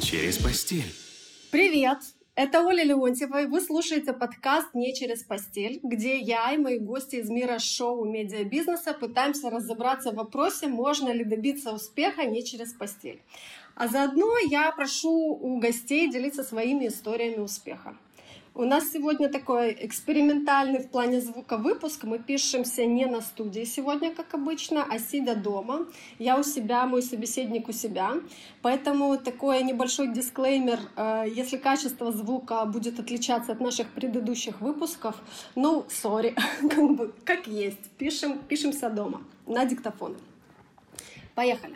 Через постель. Привет! Это Оля Леонтьева, и вы слушаете подкаст «Не через постель», где я и мои гости из мира шоу медиабизнеса пытаемся разобраться в вопросе, можно ли добиться успеха не через постель. А заодно я прошу у гостей делиться своими историями успеха. У нас сегодня такой экспериментальный в плане звука выпуск. Мы пишемся не на студии сегодня, как обычно, а сидя дома. Я у себя, мой собеседник у себя. Поэтому такой небольшой дисклеймер. э, Если качество звука будет отличаться от наших предыдущих выпусков, ну, сори, как, есть. Пишем, пишемся дома на диктофон. Поехали.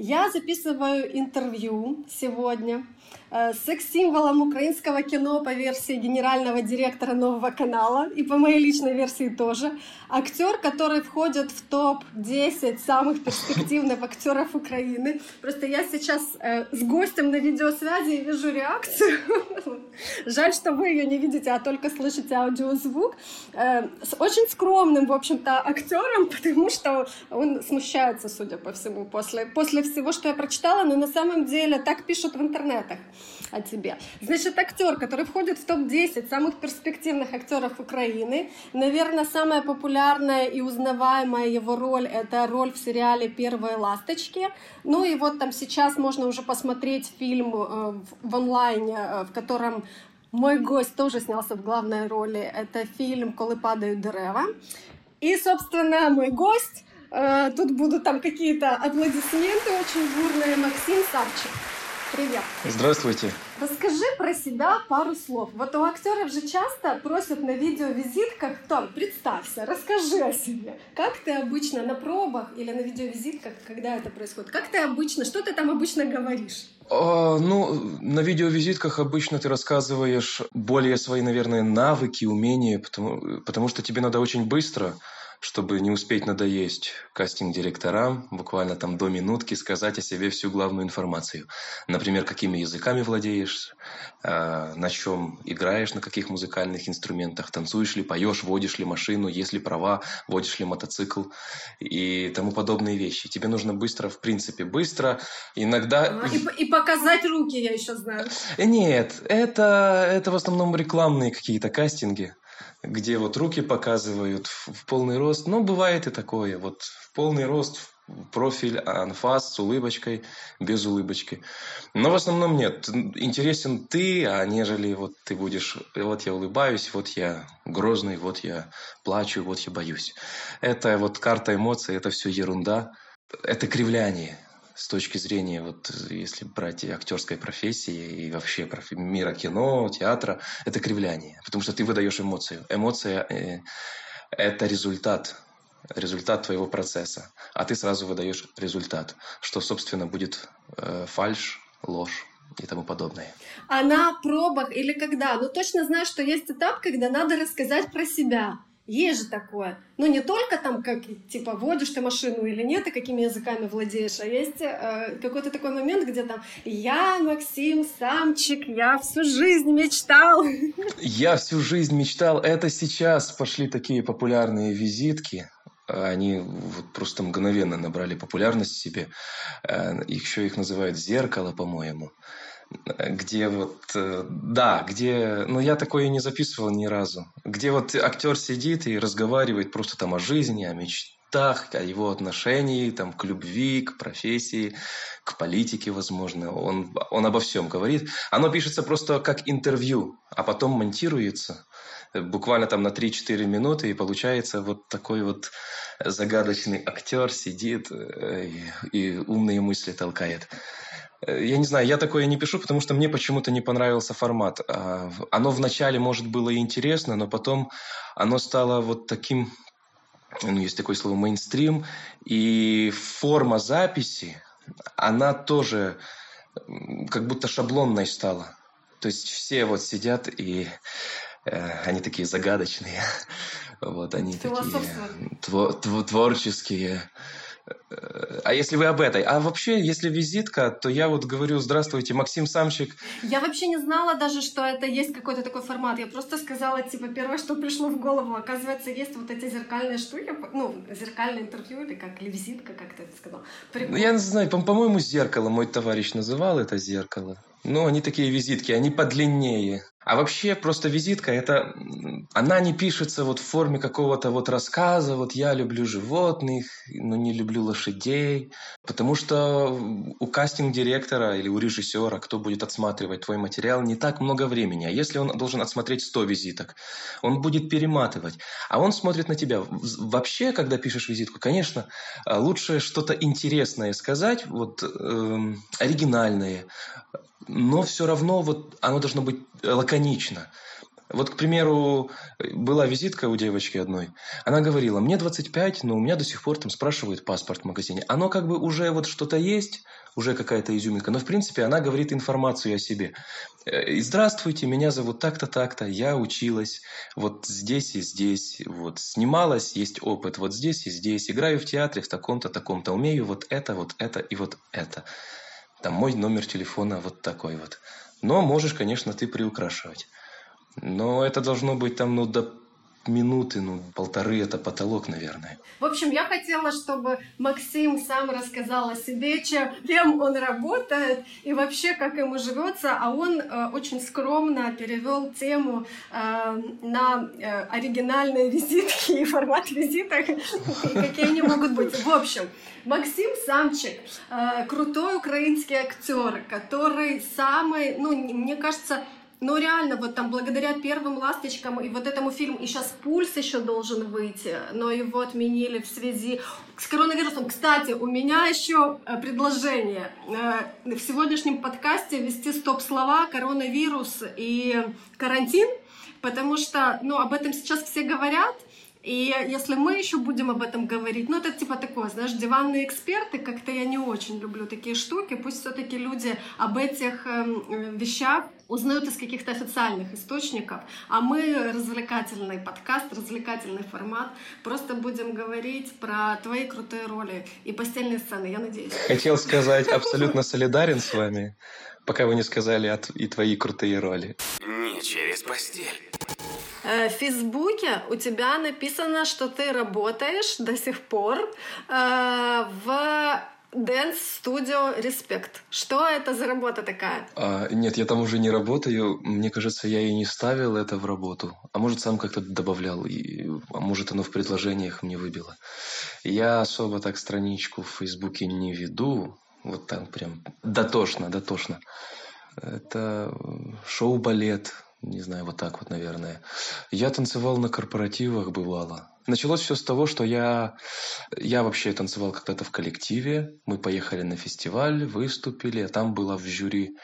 Я записываю интервью сегодня секс-символом украинского кино по версии генерального директора нового канала и по моей личной версии тоже. Актер, который входит в топ-10 самых перспективных актеров Украины. Просто я сейчас э, с гостем на видеосвязи и вижу реакцию. Жаль, что вы ее не видите, а только слышите аудиозвук. Э, с очень скромным, в общем-то, актером, потому что он смущается, судя по всему, после, после всего, что я прочитала, но на самом деле так пишут в интернетах о тебе. Значит, актер, который входит в топ-10 самых перспективных актеров Украины, наверное, самая популярная и узнаваемая его роль — это роль в сериале «Первые ласточки». Ну и вот там сейчас можно уже посмотреть фильм э, в, онлайне, э, в котором мой гость тоже снялся в главной роли. Это фильм «Коли падают дерева». И, собственно, мой гость Э, Тут будут там какие-то аплодисменты очень бурные. Максим Савчик. Привет. Здравствуйте. Расскажи про себя пару слов. Вот у актеров же часто просят на видеовизитках, там, представься, расскажи о себе. Как ты обычно на пробах или на видеовизитках, когда это происходит, как ты обычно, что ты там обычно говоришь? А, ну, на видеовизитках обычно ты рассказываешь более свои, наверное, навыки, умения, потому, потому что тебе надо очень быстро чтобы не успеть надоесть кастинг-директорам, буквально там до минутки сказать о себе всю главную информацию. Например, какими языками владеешь, э, на чем играешь, на каких музыкальных инструментах, танцуешь ли, поешь, водишь ли машину, есть ли права, водишь ли мотоцикл и тому подобные вещи. Тебе нужно быстро, в принципе, быстро, иногда... А, и, и показать руки, я еще знаю. Нет, это, это в основном рекламные какие-то кастинги где вот руки показывают в полный рост. Но бывает и такое. Вот в полный рост, профиль, анфас с улыбочкой, без улыбочки. Но в основном нет. Интересен ты, а нежели вот ты будешь, вот я улыбаюсь, вот я грозный, вот я плачу, вот я боюсь. Это вот карта эмоций, это все ерунда. Это кривляние с точки зрения, вот если брать и актерской профессии, и вообще профи- мира кино, театра, это кривляние. Потому что ты выдаешь эмоцию. Эмоция э, – это результат, результат твоего процесса. А ты сразу выдаешь результат, что, собственно, будет э, фальш, ложь и тому подобное. А на пробах или когда? Ну, точно знаю, что есть этап, когда надо рассказать про себя. Есть же такое. Ну, не только там, как, типа, водишь ты машину или нет, и какими языками владеешь, а есть э, какой-то такой момент, где там «Я, Максим Самчик, я всю жизнь мечтал». Я всю жизнь мечтал. Это сейчас пошли такие популярные визитки. Они вот просто мгновенно набрали популярность себе. Еще их называют «зеркало», по-моему где вот, э, да, где, ну я такое не записывал ни разу, где вот актер сидит и разговаривает просто там о жизни, о мечтах, о его отношении там, к любви, к профессии, к политике, возможно. Он, он обо всем говорит. Оно пишется просто как интервью, а потом монтируется буквально там на 3-4 минуты, и получается вот такой вот загадочный актер сидит э, и, и умные мысли толкает. Я не знаю, я такое не пишу, потому что мне почему-то не понравился формат. А, оно вначале, может, было и интересно, но потом оно стало вот таким, ну, есть такое слово, мейнстрим, и форма записи, она тоже как будто шаблонной стала. То есть все вот сидят и э, они такие загадочные, вот они такие твор, творческие, Э, А если вы об этой? А вообще, если визитка, то я вот говорю, здравствуйте, Максим Самчик. Я вообще не знала даже, что это есть какой-то такой формат. Я просто сказала, типа, первое, что пришло в голову. Оказывается, есть вот эти зеркальные штуки, ну, зеркальное интервью или как, или визитка, как ты это сказал. Ну, Прикольно. я не знаю, по- по-моему, зеркало. Мой товарищ называл это зеркало. Ну, они такие визитки, они подлиннее. А вообще просто визитка, это она не пишется вот в форме какого-то вот рассказа, вот я люблю животных, но не люблю лошадей, потому что у кастинг-директора или у режиссера, кто будет отсматривать твой материал, не так много времени. А если он должен отсмотреть 100 визиток, он будет перематывать, а он смотрит на тебя. Вообще, когда пишешь визитку, конечно, а, лучше что-то интересное сказать, вот эм, оригинальное, но все равно вот оно должно быть э, лаконично. Вот, к примеру, была визитка у девочки одной. Она говорила, мне 25, но у меня до сих пор там спрашивают паспорт в магазине. Оно как бы уже вот что-то есть, уже какая-то изюминка, но в принципе она говорит информацию о себе. Э, Здравствуйте, меня зовут так-то, так-то, я училась вот здесь и здесь, вот снималась, есть опыт вот здесь и здесь, играю в театре в таком-то, таком-то, умею вот это, вот это и вот это. Там мой номер телефона вот такой вот. Но можешь, конечно, ты приукрашивать. Но это должно быть там, ну, до минуты, ну, полторы, это потолок, наверное. В общем, я хотела, чтобы Максим сам рассказал о себе, чем он работает и вообще, как ему живется, а он э, очень скромно перевел тему э, на э, оригинальные визитки и формат визиток, какие они могут быть. В общем, Максим Самчик, э, крутой украинский актер, который самый, ну, мне кажется, ну реально, вот там благодаря первым ласточкам и вот этому фильму, и сейчас пульс еще должен выйти, но его отменили в связи с коронавирусом. Кстати, у меня еще э, предложение. Э, В сегодняшнем подкасте вести стоп-слова коронавирус и карантин, потому что, ну, об этом сейчас все говорят, и если мы еще будем об этом говорить, ну это типа такое, знаешь, диванные эксперты, как-то я не очень люблю такие штуки. Пусть все-таки люди об этих эм, э, вещах узнают из каких-то официальных источников, а мы развлекательный подкаст, развлекательный формат, просто будем говорить про твои крутые роли и постельные сцены, я надеюсь. Хотел сказать, абсолютно солидарен с вами, пока вы не сказали «от- и твои крутые роли. Не через постель. Э, В Фейсбуке у тебя написано, что ты работаешь до сих пор э, в Dance Studio Respect. Что это за работа такая? А, нет, я там уже не работаю. Мне кажется, я и не ставил это в работу. А может, сам как-то добавлял. И, а может, оно в предложениях мне выбило. Я особо так страничку в Фейсбуке не веду. Вот там прям дотошно, дотошно. Это э, шоу-балет. Не знаю, вот так вот, наверное. Я танцевал на корпоративах, бывало. Началось все с того, что я, я вообще танцевал когда-то в коллективе. Мы поехали на фестиваль, выступили, а там была в жюри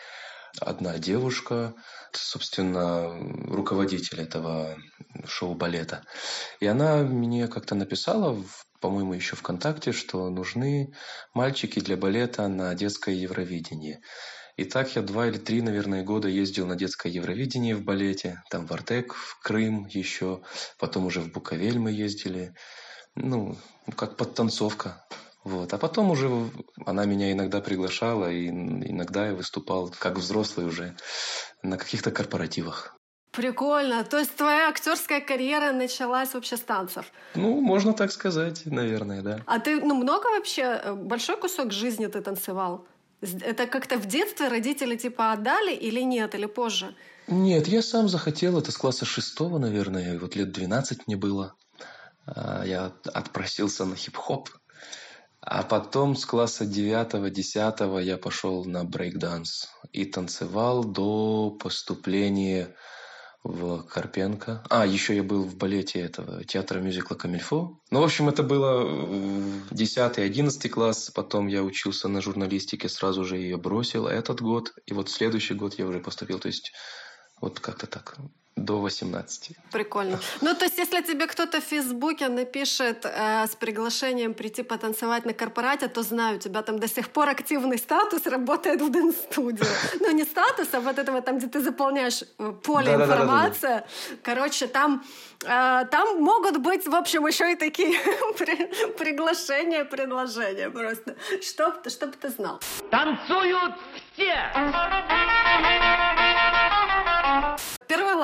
одна девушка, собственно, руководитель этого шоу-балета. И она мне как-то написала, по-моему, еще ВКонтакте, что нужны мальчики для балета на детское Евровидение. И так я два или три, наверное, года ездил на детское Евровидение в балете. Там в Артек, в Крым еще. Потом уже в Буковель мы ездили. Ну, как подтанцовка. Вот. А потом уже она меня иногда приглашала, и иногда я выступал как взрослый уже на каких-то корпоративах. Прикольно. То есть твоя актерская карьера началась вообще с танцев. Ну, можно так сказать, наверное, да. А ты, ну, много вообще, э, большой кусок жизни ты танцевал? Это как-то в детстве родители типа отдали или нет, или позже? Нет, я сам захотел, это с класса шестого, наверное, вот лет 12 мне было. А, Я отпросился на хип-хоп. А потом с класса 9-10 я пошел на брейк-данс и танцевал до поступления в Карпенко. А, еще я был в балете этого театра мюзикла Камильфо. Ну, в общем, это было э, 10-11 класс. Потом я учился на журналистике, сразу же ее бросил этот год. И вот следующий год я уже поступил. То есть Вот как-то так до 18. Прикольно. Ну, то есть, если тебе кто-то в Фейсбуке напишет э, с приглашением прийти потанцевать на корпорате, то знаю, у тебя там до сих пор активный статус работает в Дэн студию. Ну, не статус, а вот этого там, где ты заполняешь э, поле информации. Короче, там, э, там могут быть, в общем, еще и такие при- приглашения, предложения просто. Чтоб, чтоб ты знал. Танцуют все!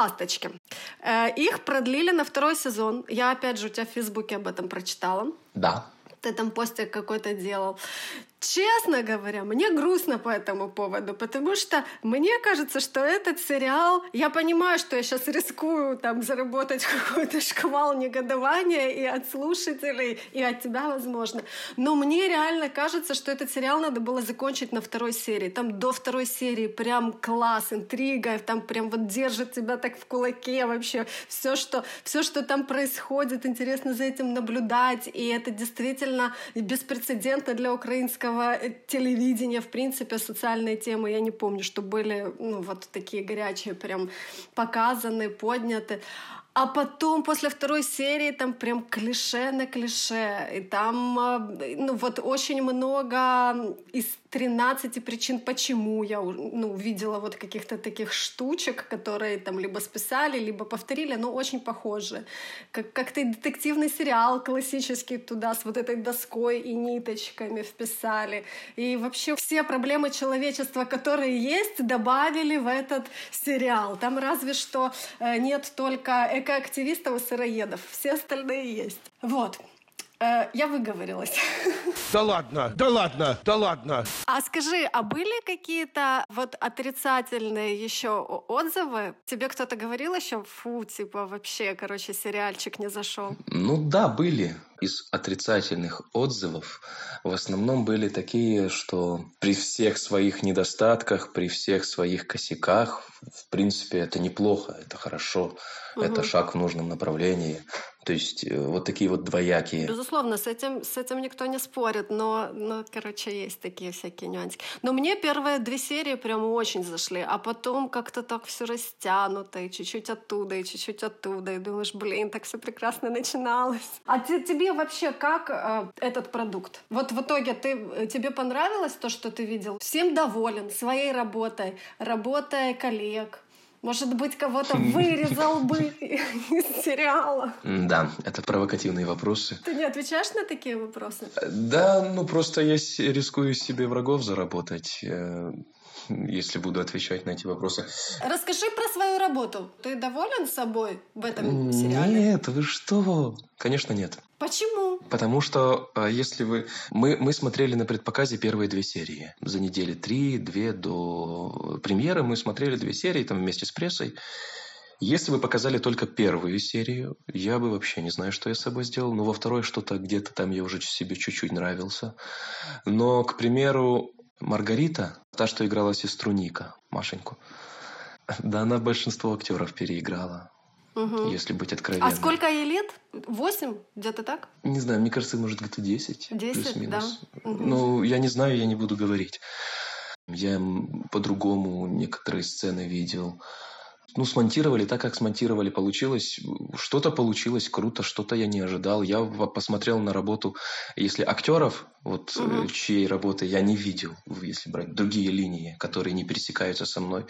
Ласточки. Э, Их продлили на второй сезон. Я, опять же, у тебя в Фейсбуке об этом прочитала. Да. Ты там постик какой-то делал. Честно говоря, мне грустно по этому поводу, потому что мне кажется, что этот сериал... Я понимаю, что я сейчас рискую там заработать какой-то шквал негодования и от слушателей, и от тебя, возможно. Но мне реально кажется, что этот сериал надо было закончить на второй серии. Там до второй серии прям класс, интрига, там прям вот держит тебя так в кулаке вообще. Все, что, все, что там происходит, интересно за этим наблюдать. И это действительно беспрецедентно для украинского э, телевидения. В принципе, социальные темы, я не помню, что были ну, вот такие горячие, прям показаны, подняты. А потом, после второй серии, там прям клише на клише. И там, э, ну, вот очень много из 13 причин, почему я ну, видела вот каких-то таких штучек, которые там либо списали, либо повторили, но очень похожи. Как, как-то детективный сериал классический туда с вот этой доской и ниточками вписали. И вообще все проблемы человечества, которые есть, добавили в этот сериал. Там разве что э, нет только экоактивистов и сыроедов. Все остальные есть. Вот. Э, Я выговорилась. Да ладно, да ладно, да ладно. А скажи, а были какие-то вот отрицательные еще отзывы? Тебе кто-то говорил еще, фу, типа вообще, короче, сериальчик не зашел? Ну да, были. Из отрицательных отзывов в основном были такие, что при всех своих недостатках, при всех своих косяках, в принципе, это неплохо, это хорошо, это шаг в нужном направлении. То есть э, вот такие вот двоякие. Безусловно, с этим, с этим никто не спорит, но, но, короче, есть такие всякие нюансики. Но мне первые две серии прям очень зашли, а потом как-то так все растянуто, и чуть-чуть оттуда, и чуть-чуть оттуда, и думаешь, блин, так все прекрасно начиналось. А те- тебе вообще как э, этот продукт? Вот в итоге ты, э, тебе понравилось то, что ты видел? Всем доволен своей работой, работой коллег? Может быть, кого-то вырезал бы из сериала? Да, это провокативные вопросы. Ты не отвечаешь на такие вопросы? Да, ну просто я рискую себе врагов заработать, э, если буду отвечать на эти вопросы. Расскажи про свою работу. Ты доволен собой в этом сериале? Нет, вы что? Конечно, нет. Почему? Потому что э, если вы... Мы, мы смотрели на предпоказе первые две серии. За недели три, две до премьеры мы смотрели две серии там вместе с прессой. Если бы показали только первую серию, я бы вообще не знаю, что я с собой сделал. Но во второй что-то где-то там я уже себе чуть-чуть нравился. Но, к примеру, Маргарита, та, что играла сестру Ника, Машеньку, да она большинство актеров переиграла, Мгм. если быть откровенным. А сколько ей лет? Восемь? Где-то так? Не знаю, мне кажется, может, где-то 10. 10, плюс-минус. да. Ну, я не знаю, я не буду говорить. Я по-другому некоторые сцены видел. Ну, смонтировали так, как смонтировали. Получилось, что-то получилось круто, что-то я не ожидал. Я посмотрел на работу, если актеров, вот Мгм. чьей работы я не видел, если брать другие линии, которые не пересекаются со мной,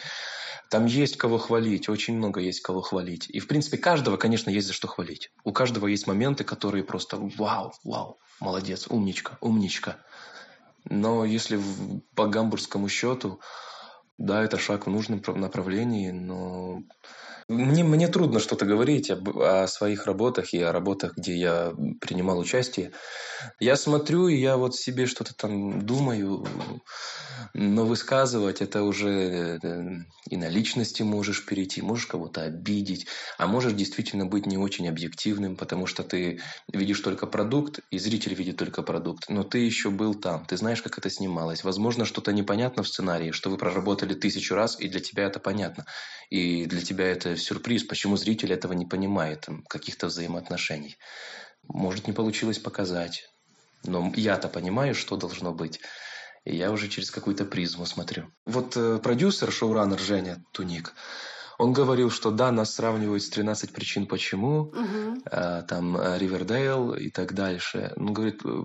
там есть кого хвалить, очень много есть кого хвалить. И, в принципе, каждого, конечно, есть за что хвалить. У каждого есть моменты, которые просто вау, вау, молодец, умничка, умничка. Но если по гамбургскому счету, да, это шаг в нужном прав- направлении, но мне, мне трудно что-то говорить об- о своих работах и о работах, где я принимал участие. Я смотрю, и я вот себе что-то там думаю, но высказывать это уже э, и на личности можешь перейти, можешь кого-то обидеть, а можешь действительно быть не очень объективным, потому что ты видишь только продукт, и зритель видит только продукт, но ты еще был там, ты знаешь, как это снималось. Возможно, что-то непонятно в сценарии, что вы проработали тысячу раз, и для тебя это понятно. И для тебя это сюрприз, почему зритель этого не понимает, каких-то взаимоотношений. Может, не получилось показать. Но я-то понимаю, что должно быть. И я уже через какую-то призму смотрю. Вот э, продюсер, шоураннер Женя Туник, Он говорил, что да, нас сравнивают с 13 причин почему, Мгм. э, там э, Ривердейл и так дальше. Он говорит, э,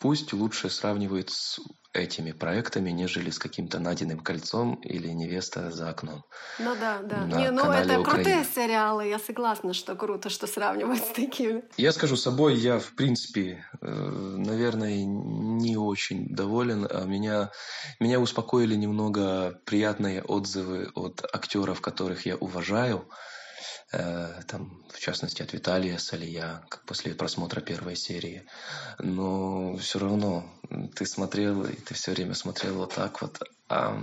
пусть лучше сравнивают с этими проектами, нежели с каким-то найденным кольцом или невеста за окном. Ну да, да. На Не, ну канале это крутые Украина. сериалы, я согласна, что круто, что сравнивать с такими. Я скажу собой, я в принципе, э, наверное, не очень доволен. А меня, меня успокоили немного приятные отзывы от актеров, которых я уважаю. Э, Там, в частности, от Виталия Салия, как после просмотра первой серии. Но все равно ты смотрел, и ты все время смотрел вот так вот. А,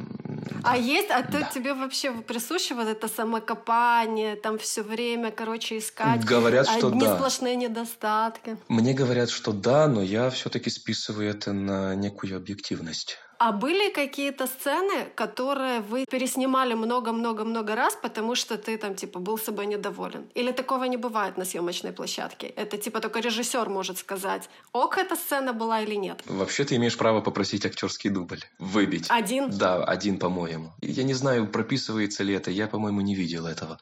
А есть, а то Да. тебе вообще присуще вот это самокопание, там все время, короче, искать. Говорят, что Одни да. сплошные недостатки. Мне говорят, что да, но я все-таки списываю это на некую объективность. А были какие-то сцены, которые вы переснимали много-много-много раз, потому что ты там типа был собой недоволен? Или такого не бывает на съемочной площадке? Это типа только режиссер может сказать, ок, эта сцена была или нет. Вообще ты имеешь право попросить актерский дубль. Выбить. Один? Да, один, по-моему. Я не знаю, прописывается ли это. Я, по-моему, не видел этого.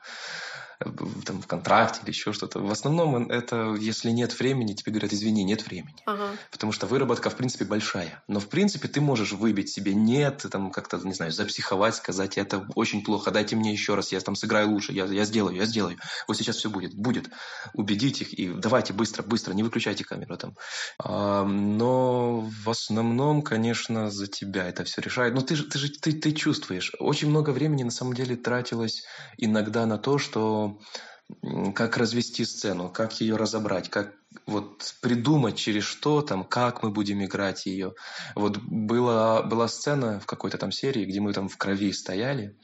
В- Там в контракте или еще что-то. В основном это, если нет времени, тебе говорят, извини, нет времени. Ага. Потому что выработка, в принципе, большая. Но, в принципе, ты можешь выбить себе нет, там как-то, не знаю, запсиховать, сказать, это очень плохо, дайте мне еще раз, я там сыграю лучше, я, я сделаю, я сделаю. Вот сейчас все будет, будет. Убедить их и давайте быстро, быстро, не выключайте камеру там. А, но в основном, конечно, за тебя это все решает. Но ты же, ты же ты, ты чувствуешь. Очень много времени на самом деле тратилось иногда на то, что как развести сцену, как ее разобрать, как вот придумать через что там, как мы будем играть ее. Вот была, была сцена в какой-то там серии, где мы там в крови стояли.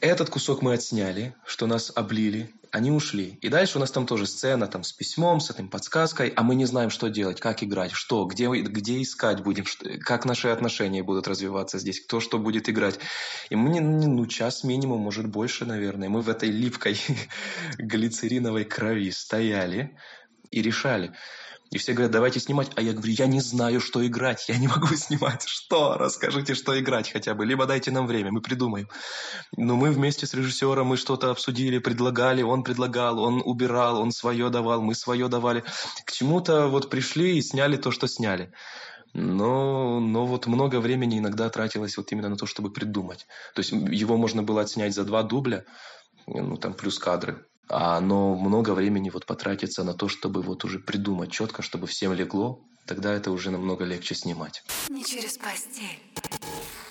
Этот кусок мы отсняли, что нас облили, они ушли. И дальше у нас там тоже сцена там с письмом, с этим подсказкой, а мы не знаем, что делать, как играть, что, где, где искать будем, что- как наши отношения будут развиваться здесь, кто что будет играть. И мы, ну, час минимум, может, больше, наверное. Мы в этой липкой глицериновой крови стояли и решали. И все говорят, давайте снимать. А я говорю, я не знаю, что играть. Я не могу снимать. Что? Расскажите, что играть хотя бы. Либо дайте нам время, мы придумаем. Но мы вместе с режиссером, мы что-то обсудили, предлагали. Он предлагал, он убирал, он свое давал, мы свое давали. К чему-то вот пришли и сняли то, что сняли. Но, но вот много времени иногда тратилось вот именно на то, чтобы придумать. То есть его можно было отснять за два дубля, ну там плюс кадры. А, но много времени вот потратится на то, чтобы вот уже придумать четко, чтобы всем легло. Тогда это уже намного легче снимать. Не через постель.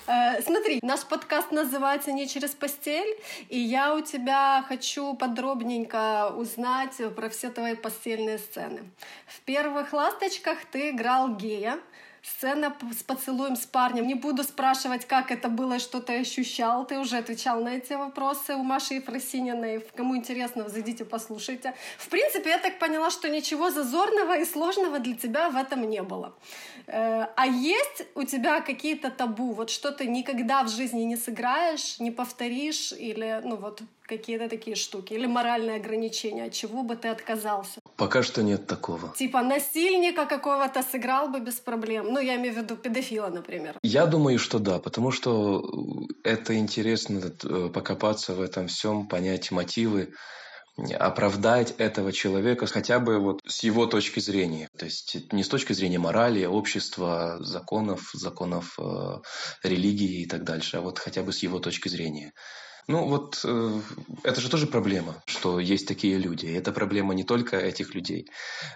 Э, смотри, наш подкаст называется «Не через постель», и я у тебя хочу подробненько узнать про все твои постельные сцены. В первых «Ласточках» ты играл гея, Сцена с поцелуем с парнем. Не буду спрашивать, как это было, что ты ощущал. Ты уже отвечал на эти вопросы у Маши Ефросининой. Кому интересно, зайдите, послушайте. В принципе, я так поняла, что ничего зазорного и сложного для тебя в этом не было. Э, А есть у тебя какие-то табу? Вот что ты никогда в жизни не сыграешь, не повторишь? Или, ну вот, какие-то такие штуки? Или моральные ограничения? От чего бы ты отказался? Пока что нет такого. Типа насильника какого-то сыграл бы без проблем. Ну, я имею в виду педофила, например. Я думаю, что да, потому что э, это интересно э, покопаться в этом всем, понять мотивы, оправдать этого человека хотя бы вот с его точки зрения. То есть не с точки зрения морали, общества, законов, законов э, религии и так дальше, а вот хотя бы с его точки зрения. Ну вот э, это же тоже проблема, что есть такие люди. И это проблема не только этих людей.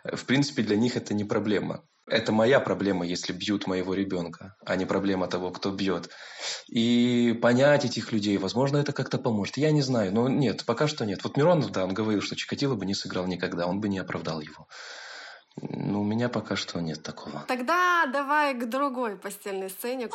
В принципе, для них это не проблема. Это моя проблема, если бьют моего ребенка, а не проблема того, кто бьет. И понять этих людей, возможно, это как-то поможет. Я не знаю, но нет, пока что нет. Вот Миронов, да, он говорил, что Чикатило бы не сыграл никогда, он бы не оправдал его. Но у меня пока что нет такого. Тогда давай к другой постельной сцене.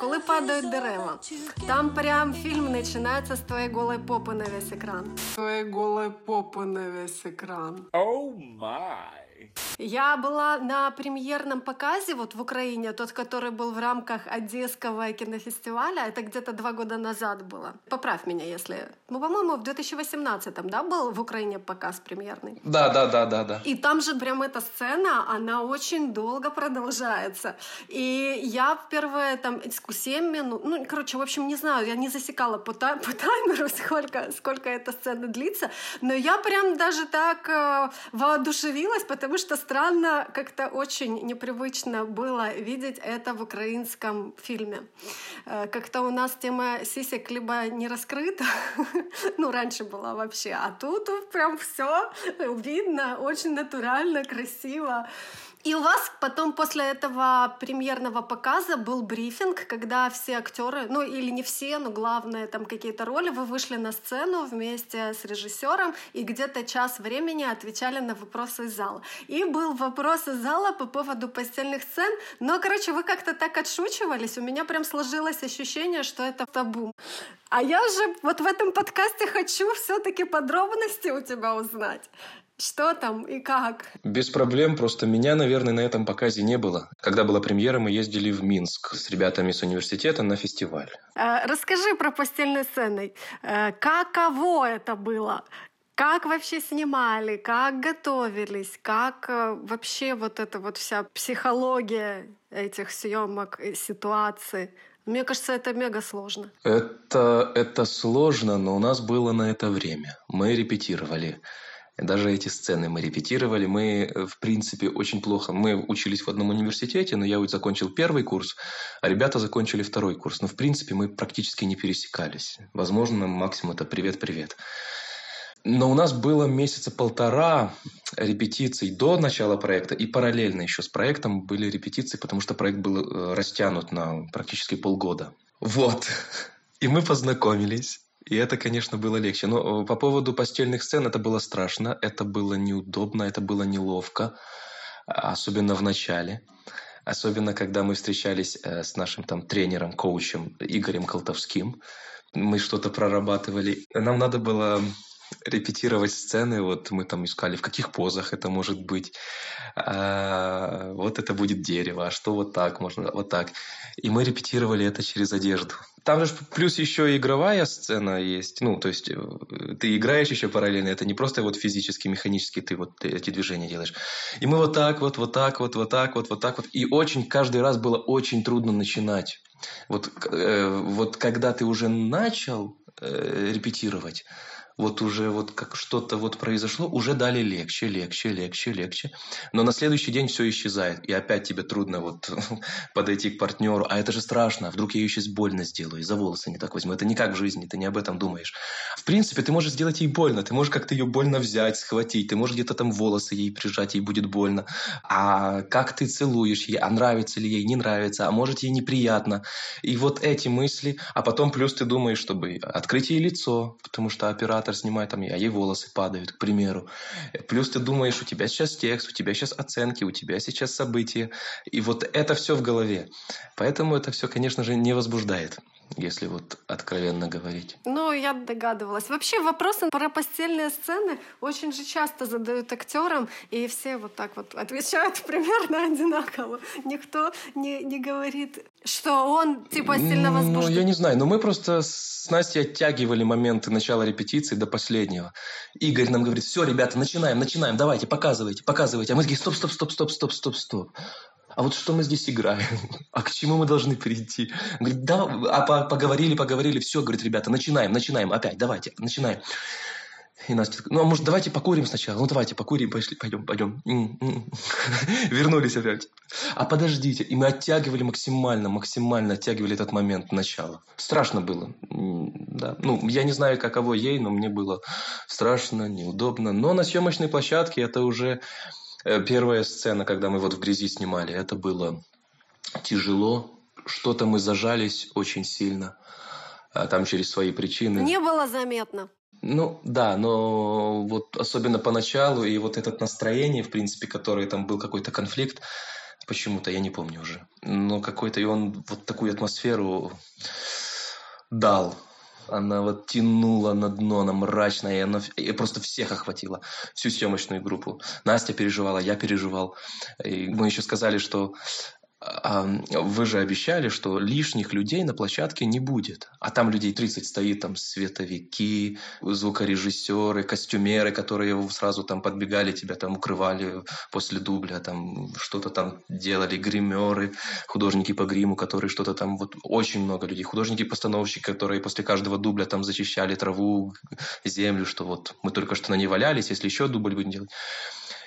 Коли падають дерева, там прям фильм начинается с твоей голой попы на весь экран. Твоей голой попы на весь экран. О май! Я была на премьерном показе вот в Украине, тот, который был в рамках Одесского кинофестиваля. Это где-то два года назад было. Поправь меня, если... Ну, по-моему, в 2018-м, да, был в Украине показ премьерный? Да, да, да, да, да. И там же прям эта сцена, она очень долго продолжается. И я впервые там 7 минут, ну, короче, в общем, не знаю, я не засекала по, тай- по таймеру, сколько, сколько эта сцена длится, но я прям даже так э, воодушевилась, потому что странно, как-то очень непривычно было видеть это в украинском фильме. Э, Как-то у нас тема сисек либо не раскрыта, ну, раньше была вообще, а тут прям все видно, очень натурально, красиво. И у вас потом после этого премьерного показа был брифинг, когда все актеры, ну или не все, но главное там какие-то роли, вы вышли на сцену вместе с режиссером и где-то час времени отвечали на вопросы из зала. И был вопрос из зала по поводу постельных сцен, но, короче, вы как-то так отшучивались, у меня прям сложилось ощущение, что это табу. А я же вот в этом подкасте хочу все-таки подробности у тебя узнать. Что там и как? Без проблем, просто меня, наверное, на этом показе не было. Когда была премьера, мы ездили в Минск с ребятами с университета на фестиваль. Э, Расскажи про постельные сцены. Э, Каково это было? Как вообще снимали, как готовились, как э, вообще вот эта вот вся психология этих съемок, ситуаций? Мне кажется, это мега сложно. Это, это сложно, но у нас было на это время. Мы репетировали. Даже эти сцены мы репетировали. Мы, э, в принципе, очень плохо. Мы учились в одном университете, но я вот закончил первый курс, а ребята закончили второй курс. Но, в принципе, мы практически не пересекались. Возможно, максимум это «привет-привет». Но у нас было месяца полтора репетиций до начала проекта, и параллельно еще с проектом были репетиции, потому что проект был э, растянут на практически полгода. Вот. И мы познакомились. И это, конечно, было легче. Но э, по поводу постельных сцен это было страшно, это было неудобно, это было неловко, а, особенно в начале. Особенно, когда мы встречались э, с нашим там тренером, коучем Игорем Колтовским. Мы что-то прорабатывали. Нам надо было репетировать сцены, вот мы там искали, в каких позах это может быть, А, вот это будет дерево, а что вот так можно, вот так. И мы репетировали это через одежду. Там же плюс еще и игровая сцена есть, ну, то есть э, ты играешь еще параллельно, это не просто вот физически, механически ты вот эти движения делаешь. И мы вот так вот, вот так вот, вот так вот, вот так вот. И очень каждый раз было очень трудно начинать. Вот, э, вот когда ты уже начал э, репетировать, вот уже вот как что-то вот произошло, уже дали легче, легче, легче, легче. Но на следующий день все исчезает. И опять тебе трудно вот подойти к партнеру. А это же страшно. Вдруг я ее сейчас больно сделаю, и за волосы не так возьму. Это не как в жизни, ты не об этом думаешь. В принципе, ты можешь сделать ей больно. Ты можешь как-то ее больно взять, схватить. Ты можешь где-то там волосы ей прижать, ей будет больно. А как ты целуешь ей, а нравится ли ей, не нравится, а может ей неприятно. И вот эти мысли, а потом плюс ты думаешь, чтобы открыть ей лицо, потому что оператор снимает там, а ей волосы падают, к примеру. Плюс ты думаешь, у тебя сейчас текст, у тебя сейчас оценки, у тебя сейчас события. И вот это все в голове. Поэтому это все, конечно же, не возбуждает если вот откровенно говорить. Ну, я догадывалась. Вообще вопросы про постельные сцены очень же часто задают актерам, и все вот так вот отвечают примерно одинаково. Никто не, не говорит, что он типа сильно Ну, возбужден. я не знаю, но мы просто с Настей оттягивали моменты начала репетиции до последнего. Игорь нам говорит, все, ребята, начинаем, начинаем, давайте, показывайте, показывайте. А мы такие, стоп, стоп, стоп, стоп, стоп, стоп, стоп. А вот что мы здесь играем? А к чему мы должны перейти? Он Говорит, да, а по- поговорили, поговорили, все, говорит, ребята, начинаем, начинаем, опять, давайте, начинаем. И Настя ну, а может, давайте покурим сначала? Ну, давайте покурим, пошли, пойдем, пойдем. Вернулись опять. А подождите. И мы оттягивали максимально, максимально оттягивали этот момент начала. Страшно было. Да. Ну, я не знаю, каково ей, но мне было страшно, неудобно. Но на съемочной площадке это уже первая сцена, когда мы вот в грязи снимали. Это было тяжело. Что-то мы зажались очень сильно. а Там через свои причины. Не было заметно. Ну, да, но вот особенно поначалу, и вот это настроение, в принципе, которое там был какой-то конфликт, почему-то, я не помню уже, но какой-то, и он вот такую атмосферу дал. Она вот тянула на дно, она мрачная, и она и просто всех охватила, всю съемочную группу. Настя переживала, я переживал. И мы еще сказали, что вы же обещали, что лишних людей на площадке не будет. А там людей 30 стоит, там световики, звукорежиссеры, костюмеры, которые сразу там подбегали, тебя там укрывали после дубля, там что-то там делали, гримеры, художники по гриму, которые что-то там, вот очень много людей, художники-постановщики, которые после каждого дубля там зачищали траву, землю, что вот мы только что на ней валялись, если еще дубль будем делать.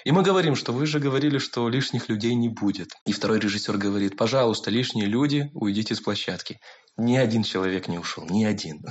И мы говорим, что вы же говорили, что лишних людей не будет. И второй режиссер говорит, пожалуйста, лишние люди, уйдите с площадки. Ни один человек не ушел, ни один.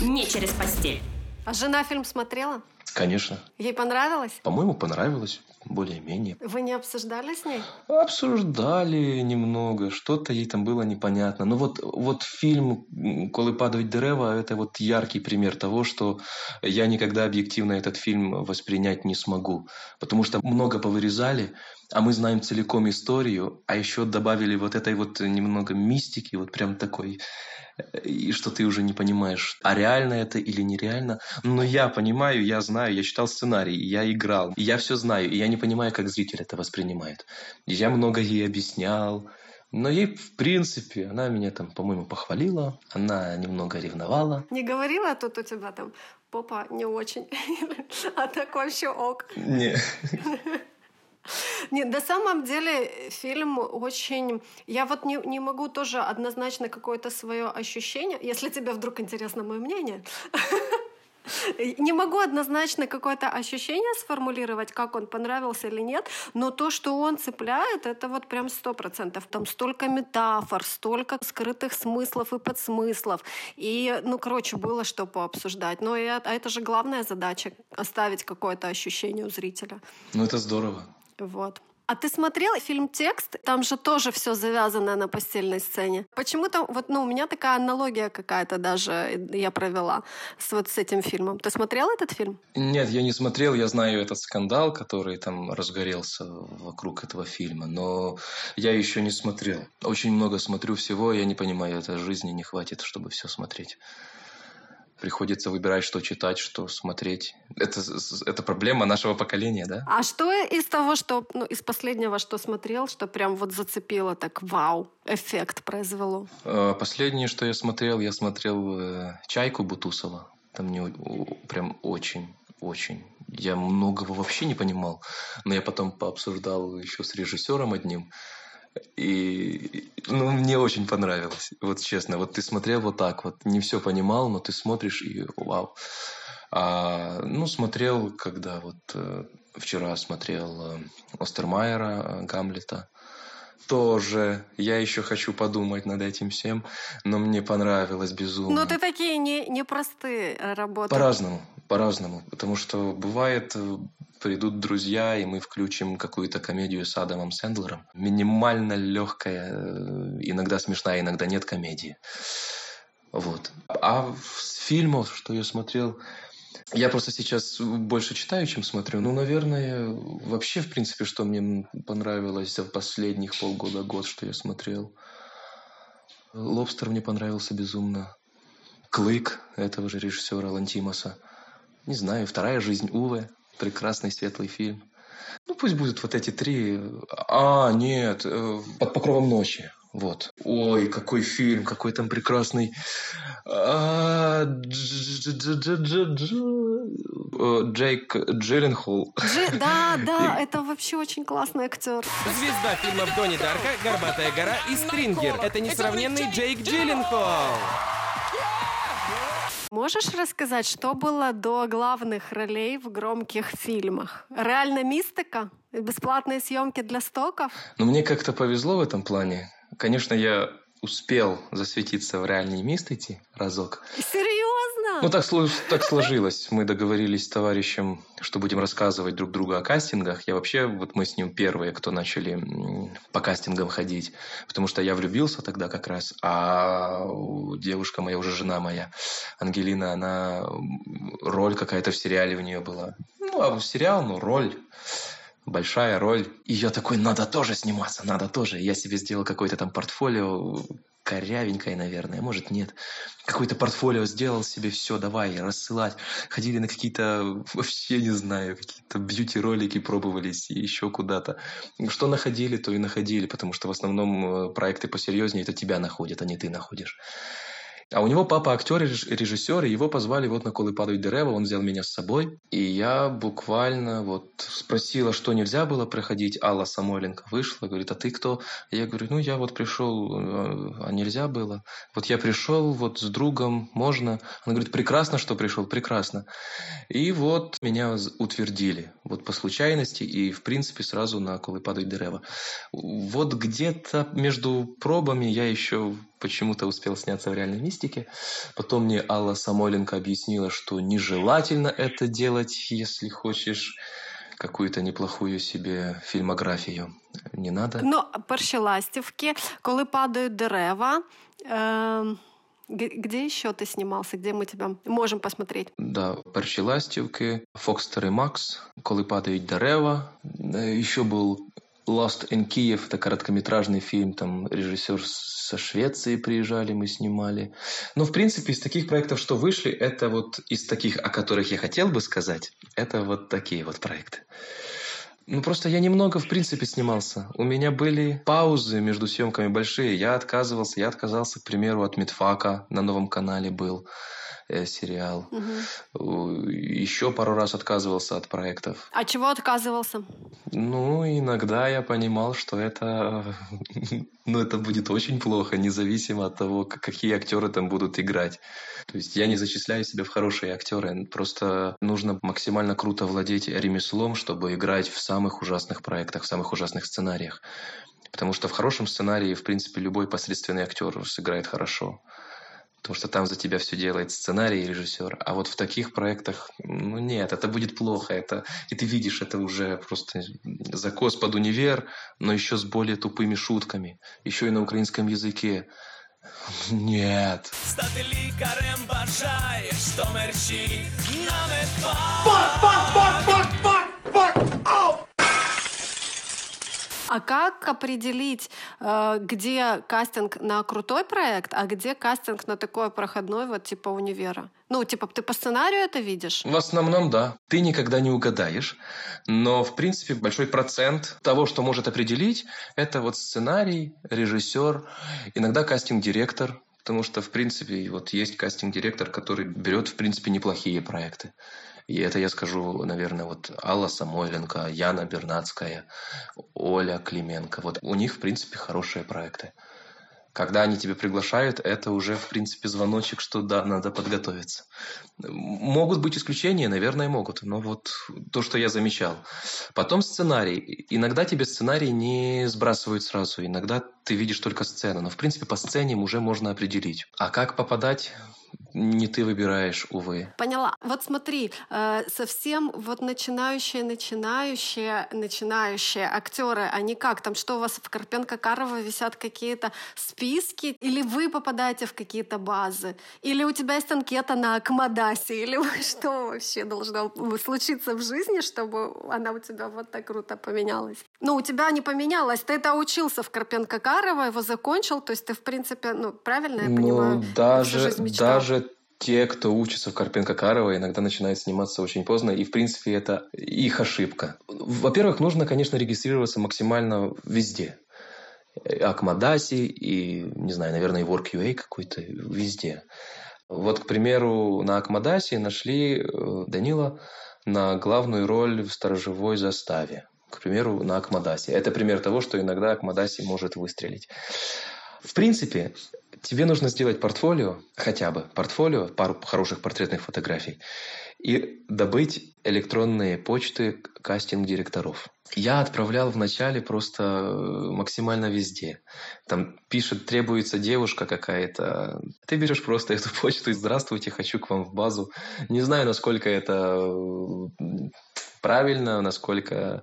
Не через постель. А жена фильм смотрела? Конечно. Ей понравилось? По-моему, понравилось. Более-менее. Вы не обсуждали с ней? Обсуждали немного, что-то ей там было непонятно. Но вот, вот фильм «Коли падают дерева» – это вот яркий пример того, что я никогда объективно этот фильм воспринять не смогу. Потому что много повырезали, а мы знаем целиком историю, а еще добавили вот этой вот немного мистики, вот прям такой и что ты уже не понимаешь, а реально это или нереально. Но я понимаю, я знаю, я читал сценарий, я играл, я все знаю, и я не понимаю, как зритель это воспринимает. Я много ей объяснял, но ей, в принципе, она меня там, по-моему, похвалила, она немного ревновала. Не говорила, тут у тебя там попа не очень, а так вообще ок. Не. Нет, на самом деле фильм очень... Я вот не, не могу тоже однозначно какое-то свое ощущение, если тебе вдруг интересно мое мнение, не могу однозначно какое-то ощущение сформулировать, как он понравился или нет, но то, что он цепляет, это вот прям сто процентов. Там столько метафор, столько скрытых смыслов и подсмыслов. И, ну, короче, было что пообсуждать. Но и, а это же главная задача — оставить какое-то ощущение у зрителя. Ну, это здорово. Вот. А ты смотрел фильм «Текст»? Там же тоже все завязано на постельной сцене. Почему там, вот, ну, у меня такая аналогия какая-то даже я провела с вот с этим фильмом. Ты смотрел этот фильм? Нет, я не смотрел. Я знаю этот скандал, который там разгорелся вокруг этого фильма, но я еще не смотрел. Очень много смотрю всего, я не понимаю, это жизни не хватит, чтобы все смотреть приходится выбирать, что читать, что смотреть. Это, это проблема нашего поколения, да? А что из того, что ну, из последнего, что смотрел, что прям вот зацепило, так вау, эффект произвело? Э, последнее, что я смотрел, я смотрел э, «Чайку» Бутусова. Там мне прям очень, очень. Я многого вообще не понимал, но я потом пообсуждал еще с режиссером одним. И ну, мне очень понравилось. Вот честно, вот ты смотрел вот так вот, не все понимал, но ты смотришь и вау. А, ну, смотрел, когда вот э, вчера смотрел э, Остермайера, э, Гамлета. Тоже я еще хочу подумать над этим всем, но мне понравилось безумно. Но ты такие не, непростые работы. По-разному, по-разному. Потому что бывает придут друзья, и мы включим какую-то комедию с Адамом Сэндлером. Минимально легкая, э, иногда смешная, иногда нет комедии. Вот. А с фильмов, что я смотрел, я просто сейчас больше читаю, чем смотрю. Ну, наверное, вообще, в принципе, что мне понравилось за последних полгода, год, что я смотрел. «Лобстер» мне понравился безумно. «Клык» этого же режиссера Лантимоса. Не знаю, «Вторая жизнь Уве» прекрасный светлый фильм. Ну, пусть будут вот эти три. А, нет, э, под покровом ночи. Вот. Ой, какой фильм, какой там прекрасный. А, Джейк Джилленхол. Да, да, это вообще очень классный актер. Звезда фильмов Донни Дарка, Горбатая гора и Стрингер. Это несравненный Джейк Джилленхол. Можешь рассказать, что было до главных ролей в громких фильмах? Реально мистика? Бесплатные съемки для стоков? Ну, мне как-то повезло в этом плане. Конечно, я успел засветиться в реальной мистике разок. Серьезно? Ну, так, так сложилось. Мы договорились с товарищем, что будем рассказывать друг другу о кастингах. Я вообще, вот мы с ним первые, кто начали по кастингам ходить. Потому что я влюбился тогда как раз, а девушка моя, уже жена моя, Ангелина, она роль какая-то в сериале у нее была. Ну, а сериал, ну, роль большая роль. И я такой, надо тоже сниматься, надо тоже. Я себе сделал какое-то там портфолио, корявенькая, наверное, может, нет. Какое-то портфолио сделал себе, все, давай, рассылать. Ходили на какие-то, вообще не знаю, какие-то бьюти-ролики пробовались и еще куда-то. Что находили, то и находили, потому что в основном э, проекты посерьезнее это тебя находят, а не ты находишь. А у него папа актер и режиссер, и его позвали вот на «Колы падают дерева», он взял меня с собой. И я буквально вот спросила, что нельзя было проходить. Алла Самойленко вышла, говорит, а ты кто? Я говорю, ну я вот пришел, э, а нельзя было. Вот я пришел вот с другом, можно? Она говорит, прекрасно, что пришел, прекрасно. И вот меня утвердили, вот по случайности, и в принципе сразу на «Колы падают дерева». Вот где-то между пробами я еще почему-то успел сняться в реальной мистике. Потом мне Алла Самойленко объяснила, что нежелательно это делать, если хочешь какую-то неплохую себе фильмографію. Не надо. Ну, перші ластівки, коли падають дерева. Э, где еще ты снимался? Где мы тебя можем посмотреть? Да, перші ластівки, Фокстер і Макс, коли падають дерева. Еще был Lost in Kiev, это короткометражный фильм, там режиссер со Швеции приезжали, мы снимали. Но, в принципе, из таких проектов, что вышли, это вот из таких, о которых я хотел бы сказать, это вот такие вот проекты. Ну, просто я немного, в принципе, снимался. У меня были паузы между съемками большие. Я отказывался. Я отказался, к примеру, от Медфака на новом канале был сериал. Угу. Еще пару раз отказывался от проектов. А чего отказывался? Ну, иногда я понимал, что это, ну, это будет очень плохо, независимо от того, какие актеры там будут играть. То есть я не зачисляю себя в хорошие актеры, просто нужно максимально круто владеть ремеслом, чтобы играть в самых ужасных проектах, в самых ужасных сценариях. Потому что в хорошем сценарии, в принципе, любой посредственный актер сыграет хорошо потому что там за тебя все делает сценарий и режиссер. А вот в таких проектах, ну нет, это будет плохо. Это, и ты видишь, это уже просто закос под универ, но еще с более тупыми шутками. Еще и на украинском языке. Нет. Стати лікарем бажаєш, що мерчі на Fuck, А как определить, э, где кастинг на крутой проект, а где кастинг на такой проходной, вот типа универа? Ну, типа, ты по сценарию это видишь? В основном, да. Ты никогда не угадаешь. Но, в принципе, большой процент того, что может определить, это вот сценарий, режиссер, иногда кастинг-директор, потому что, в принципе, вот есть кастинг-директор, который берет, в принципе, неплохие проекты. И это я скажу, наверное, вот Алла Самойленко, Яна Бернацкая, Оля Клименко. Вот у них, в принципе, хорошие проекты. Когда они тебя приглашают, это уже, в принципе, звоночек, что да, надо подготовиться. Могут быть исключения, наверное, могут, но вот то, что я замечал. Потом сценарий. Иногда тебе сценарий не сбрасывают сразу, иногда ты видишь только сцену, но, в принципе, по сцене уже можно определить. А как попадать, не ты выбираешь, увы. Поняла. Вот смотри, э, совсем вот начинающие, начинающие, начинающие актеры, они как там, что у вас в Карпенко-Карово висят какие-то списки, или вы попадаете в какие-то базы, или у тебя есть анкета на Акмадасе, или что вообще должно случиться в жизни, чтобы она у тебя вот так круто поменялась? Ну, у тебя не поменялась, ты это учился в Карпенко-Карово, его закончил, то есть ты, в принципе, ну, правильно я ну, понимаю? Даже, даже те, кто учится в Карпенко-Карово, иногда начинают сниматься очень поздно, и, в принципе, это их ошибка. Во-первых, нужно, конечно, регистрироваться максимально везде. Акмадаси и, не знаю, наверное, и WorkUA какой-то, везде. Вот, к примеру, на Акмадасе нашли э, Данила на главную роль в «Сторожевой заставе». К примеру, на Акмадасе. Это пример того, что иногда Акмадаси может выстрелить. В принципе, тебе нужно сделать портфолио, хотя бы портфолио, пару хороших портретных фотографий, и добыть электронные почты кастинг-директоров. Я отправлял вначале просто э, максимально везде. Там пишет, требуется девушка какая-то. Ты берешь просто эту почту и здравствуйте, хочу к вам в базу. Не знаю, насколько это э, правильно, насколько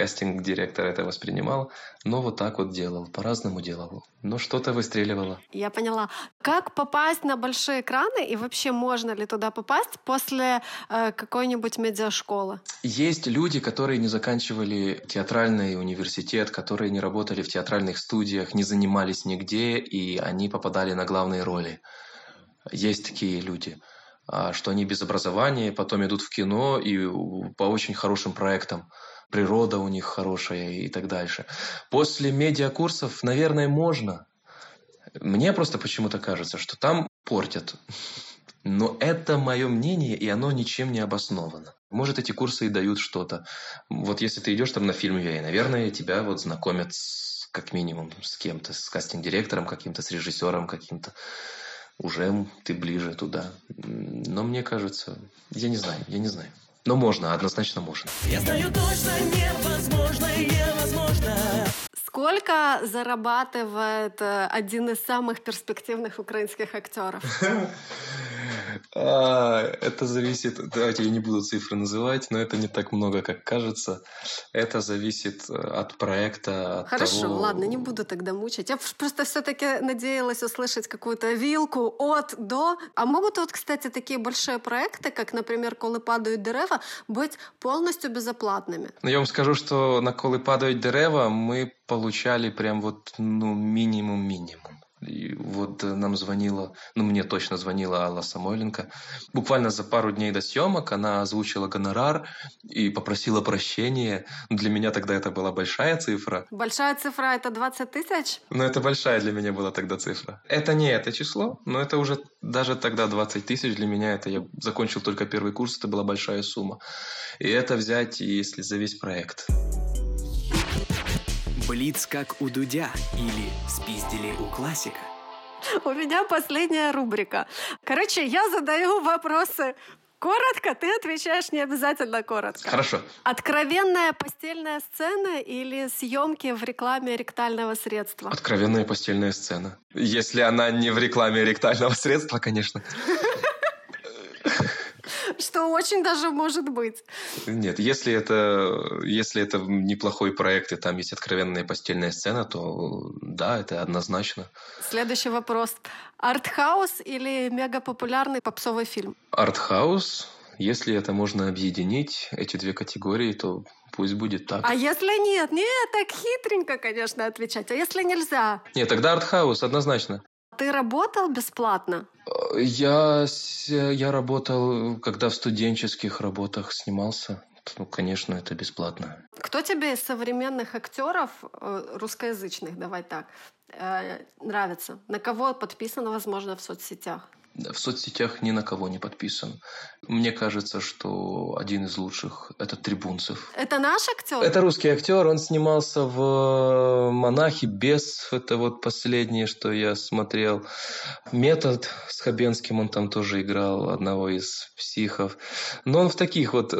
кастинг-директор это воспринимал, но вот так вот делал, по-разному делал. Но что-то выстреливало. Я поняла. Как попасть на большие экраны и вообще можно ли туда попасть после э, какой-нибудь медиашколы? Есть люди, которые не заканчивали театральный университет, которые не работали в театральных студиях, не занимались нигде, и они попадали на главные роли. Есть такие люди а, что они без образования, потом идут в кино и по очень хорошим проектам. Природа у них хорошая и так дальше. После медиакурсов, наверное, можно. Мне просто почему-то кажется, что там портят. Но это мое мнение, и оно ничем не обосновано. Может, эти курсы и дают что-то. Вот если ты идешь там на фильм Вей, наверное, тебя вот знакомят с, как минимум с кем-то, с кастинг-директором каким-то, с режиссером каким-то. Уже ты ближе туда. Но мне кажется, я не знаю, я не знаю. Но можно, однозначно можно. Я знаю точно невозможно, невозможно. Сколько зарабатывает э, один из самых перспективных украинских актеров? А, это зависит, давайте я не буду цифры называть, но это не так много, как кажется. Это зависит э, от проекта. От Хорошо, того... ладно, не буду тогда мучить. Я просто все-таки надеялась услышать какую-то вилку от до. А могут вот, кстати, такие большие проекты, как, например, «Коли падают дерева», быть полностью безоплатными? Ну, я вам скажу, что на «Коли падают дерева» мы получали прям вот, ну, минимум-минимум. И вот э, нам звонила, ну мне точно звонила Алла Самойленко. Буквально за пару дней до съемок она озвучила гонорар и попросила прощения. Для меня тогда это была большая цифра. Большая цифра — это 20 тысяч? Ну это большая для меня была тогда цифра. Это не это число, но это уже даже тогда 20 тысяч для меня. Это я закончил только первый курс, это была большая сумма. И это взять, если за весь проект. Блиц как у Дудя или спиздили у классика. У меня последняя рубрика. Короче, я задаю вопросы Коротко, ты отвечаешь не обязательно коротко. Хорошо. Откровенная постельная сцена или съемки в рекламе ректального средства? Откровенная постельная сцена. Если она не в рекламе ректального средства, конечно. Что очень даже может быть. Нет, если это, если это неплохой проект, и там есть откровенная постельная сцена, то да, это однозначно. Следующий вопрос. Артхаус или мегапопулярный попсовый фильм? Артхаус. Если это можно объединить, эти две категории, то пусть будет так. А если нет? Нет, так хитренько, конечно, отвечать. А если нельзя? Нет, тогда артхаус, однозначно. Ты работал бесплатно? Я, я работал, когда в студенческих работах снимался. Ну, конечно, это бесплатно. Кто тебе из современных актеров, э, русскоязычных, давай так, э, нравится? На кого подписан, возможно, в соцсетях? В соцсетях ни на кого не подписан. Мне кажется, что один из лучших – это Трибунцев. Это наш актер? Это русский актер. Он снимался в «Монахе без». Это вот последнее, что я смотрел. «Метод» с Хабенским он там тоже играл, одного из психов. Но он в таких вот...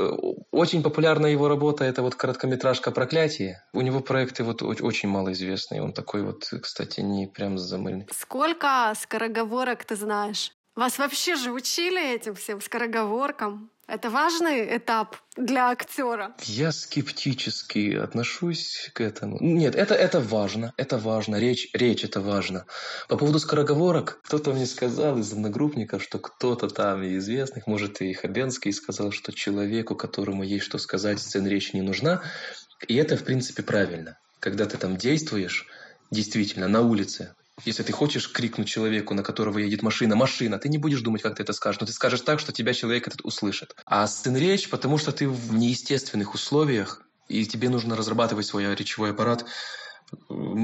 Очень популярная его работа – это вот короткометражка «Проклятие». У него проекты вот очень малоизвестные. Он такой вот, кстати, не прям замыльный. Сколько скороговорок ты знаешь? Вас вообще же учили этим всем скороговоркам? Это важный этап для актера. Я скептически отношусь к этому. Нет, это, это важно, это важно, речь, речь это важно. По поводу скороговорок, кто-то мне сказал из одногруппников, что кто-то там из известных, может и Хабенский, сказал, что человеку, которому есть что сказать, сцен речи не нужна. И это, в принципе, правильно. Когда ты там действуешь, действительно, на улице, если ты хочешь крикнуть человеку, на которого едет машина, машина, ты не будешь думать, как ты это скажешь, но ты скажешь так, что тебя человек этот услышит. А сцен речь, потому что ты в неестественных условиях, и тебе нужно разрабатывать свой речевой аппарат,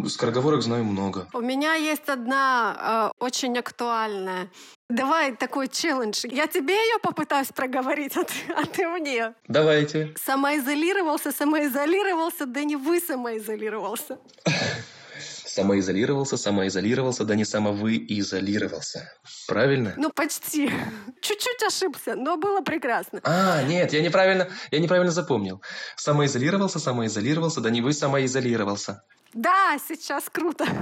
Скороговорок знаю много. У меня есть одна э, очень актуальная. Давай такой челлендж. Я тебе ее попытаюсь проговорить, а ты, а ты мне. Давайте. Самоизолировался, самоизолировался, да не вы самоизолировался. Самоизолировался, самоизолировался, да не самовыизолировался. Правильно? Ну, почти. Чуть-чуть ошибся, но было прекрасно. А, нет, я неправильно, я неправильно запомнил. Самоизолировался, самоизолировался, да не вы самоизолировался. Да, сейчас круто.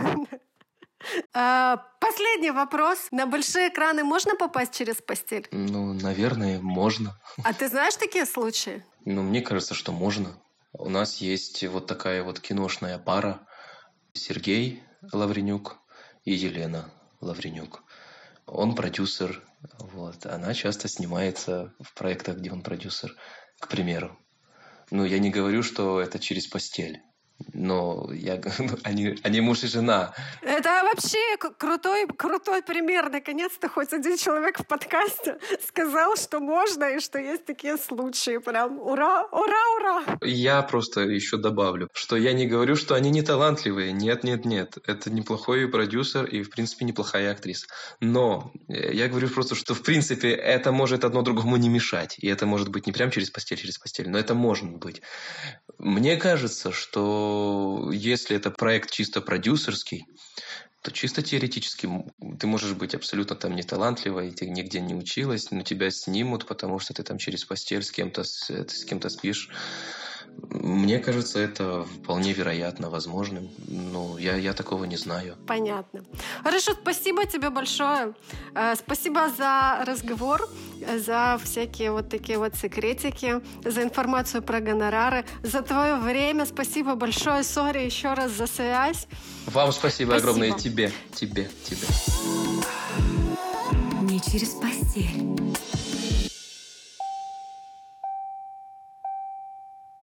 А, последний вопрос. На большие экраны можно попасть через постель? Ну, наверное, можно. А ты знаешь такие случаи? Ну, мне кажется, что можно. У нас есть вот такая вот киношная пара. Сергей Лавренюк и Елена Лавренюк. Он продюсер, вот. Она часто снимается в проектах, где он продюсер, к примеру. Ну, я не говорю, что это через постель. Но я, они, они муж и жена. Это вообще крутой, крутой пример. Наконец-то хоть один человек в подкасте сказал, что можно и что есть такие случаи. Прям ура, ура, ура! Я просто еще добавлю, что я не говорю, что они не талантливые. Нет, нет, нет. Это неплохой продюсер и, в принципе, неплохая актриса. Но э, я говорю просто, что, в принципе, это может одно другому не мешать. И это может быть не прям через постель, через постель, но это может быть. Мне кажется, что если это проект чисто продюсерский, то чисто теоретически ты можешь быть абсолютно там не талантливой, ты нигде не училась, но тебя снимут, потому что ты там через постель с кем-то с, с кем-то спишь. Мне кажется, это вполне вероятно, возможным. Ну, я, я такого не знаю. Понятно. Хорошо, спасибо тебе большое. Э, спасибо за разговор, за всякие вот такие вот секретики, за информацию про гонорары, за твое время. Спасибо большое. Сори еще раз за связь. Вам спасибо, спасибо. огромное. Тебе, тебе, тебе. Не через постель.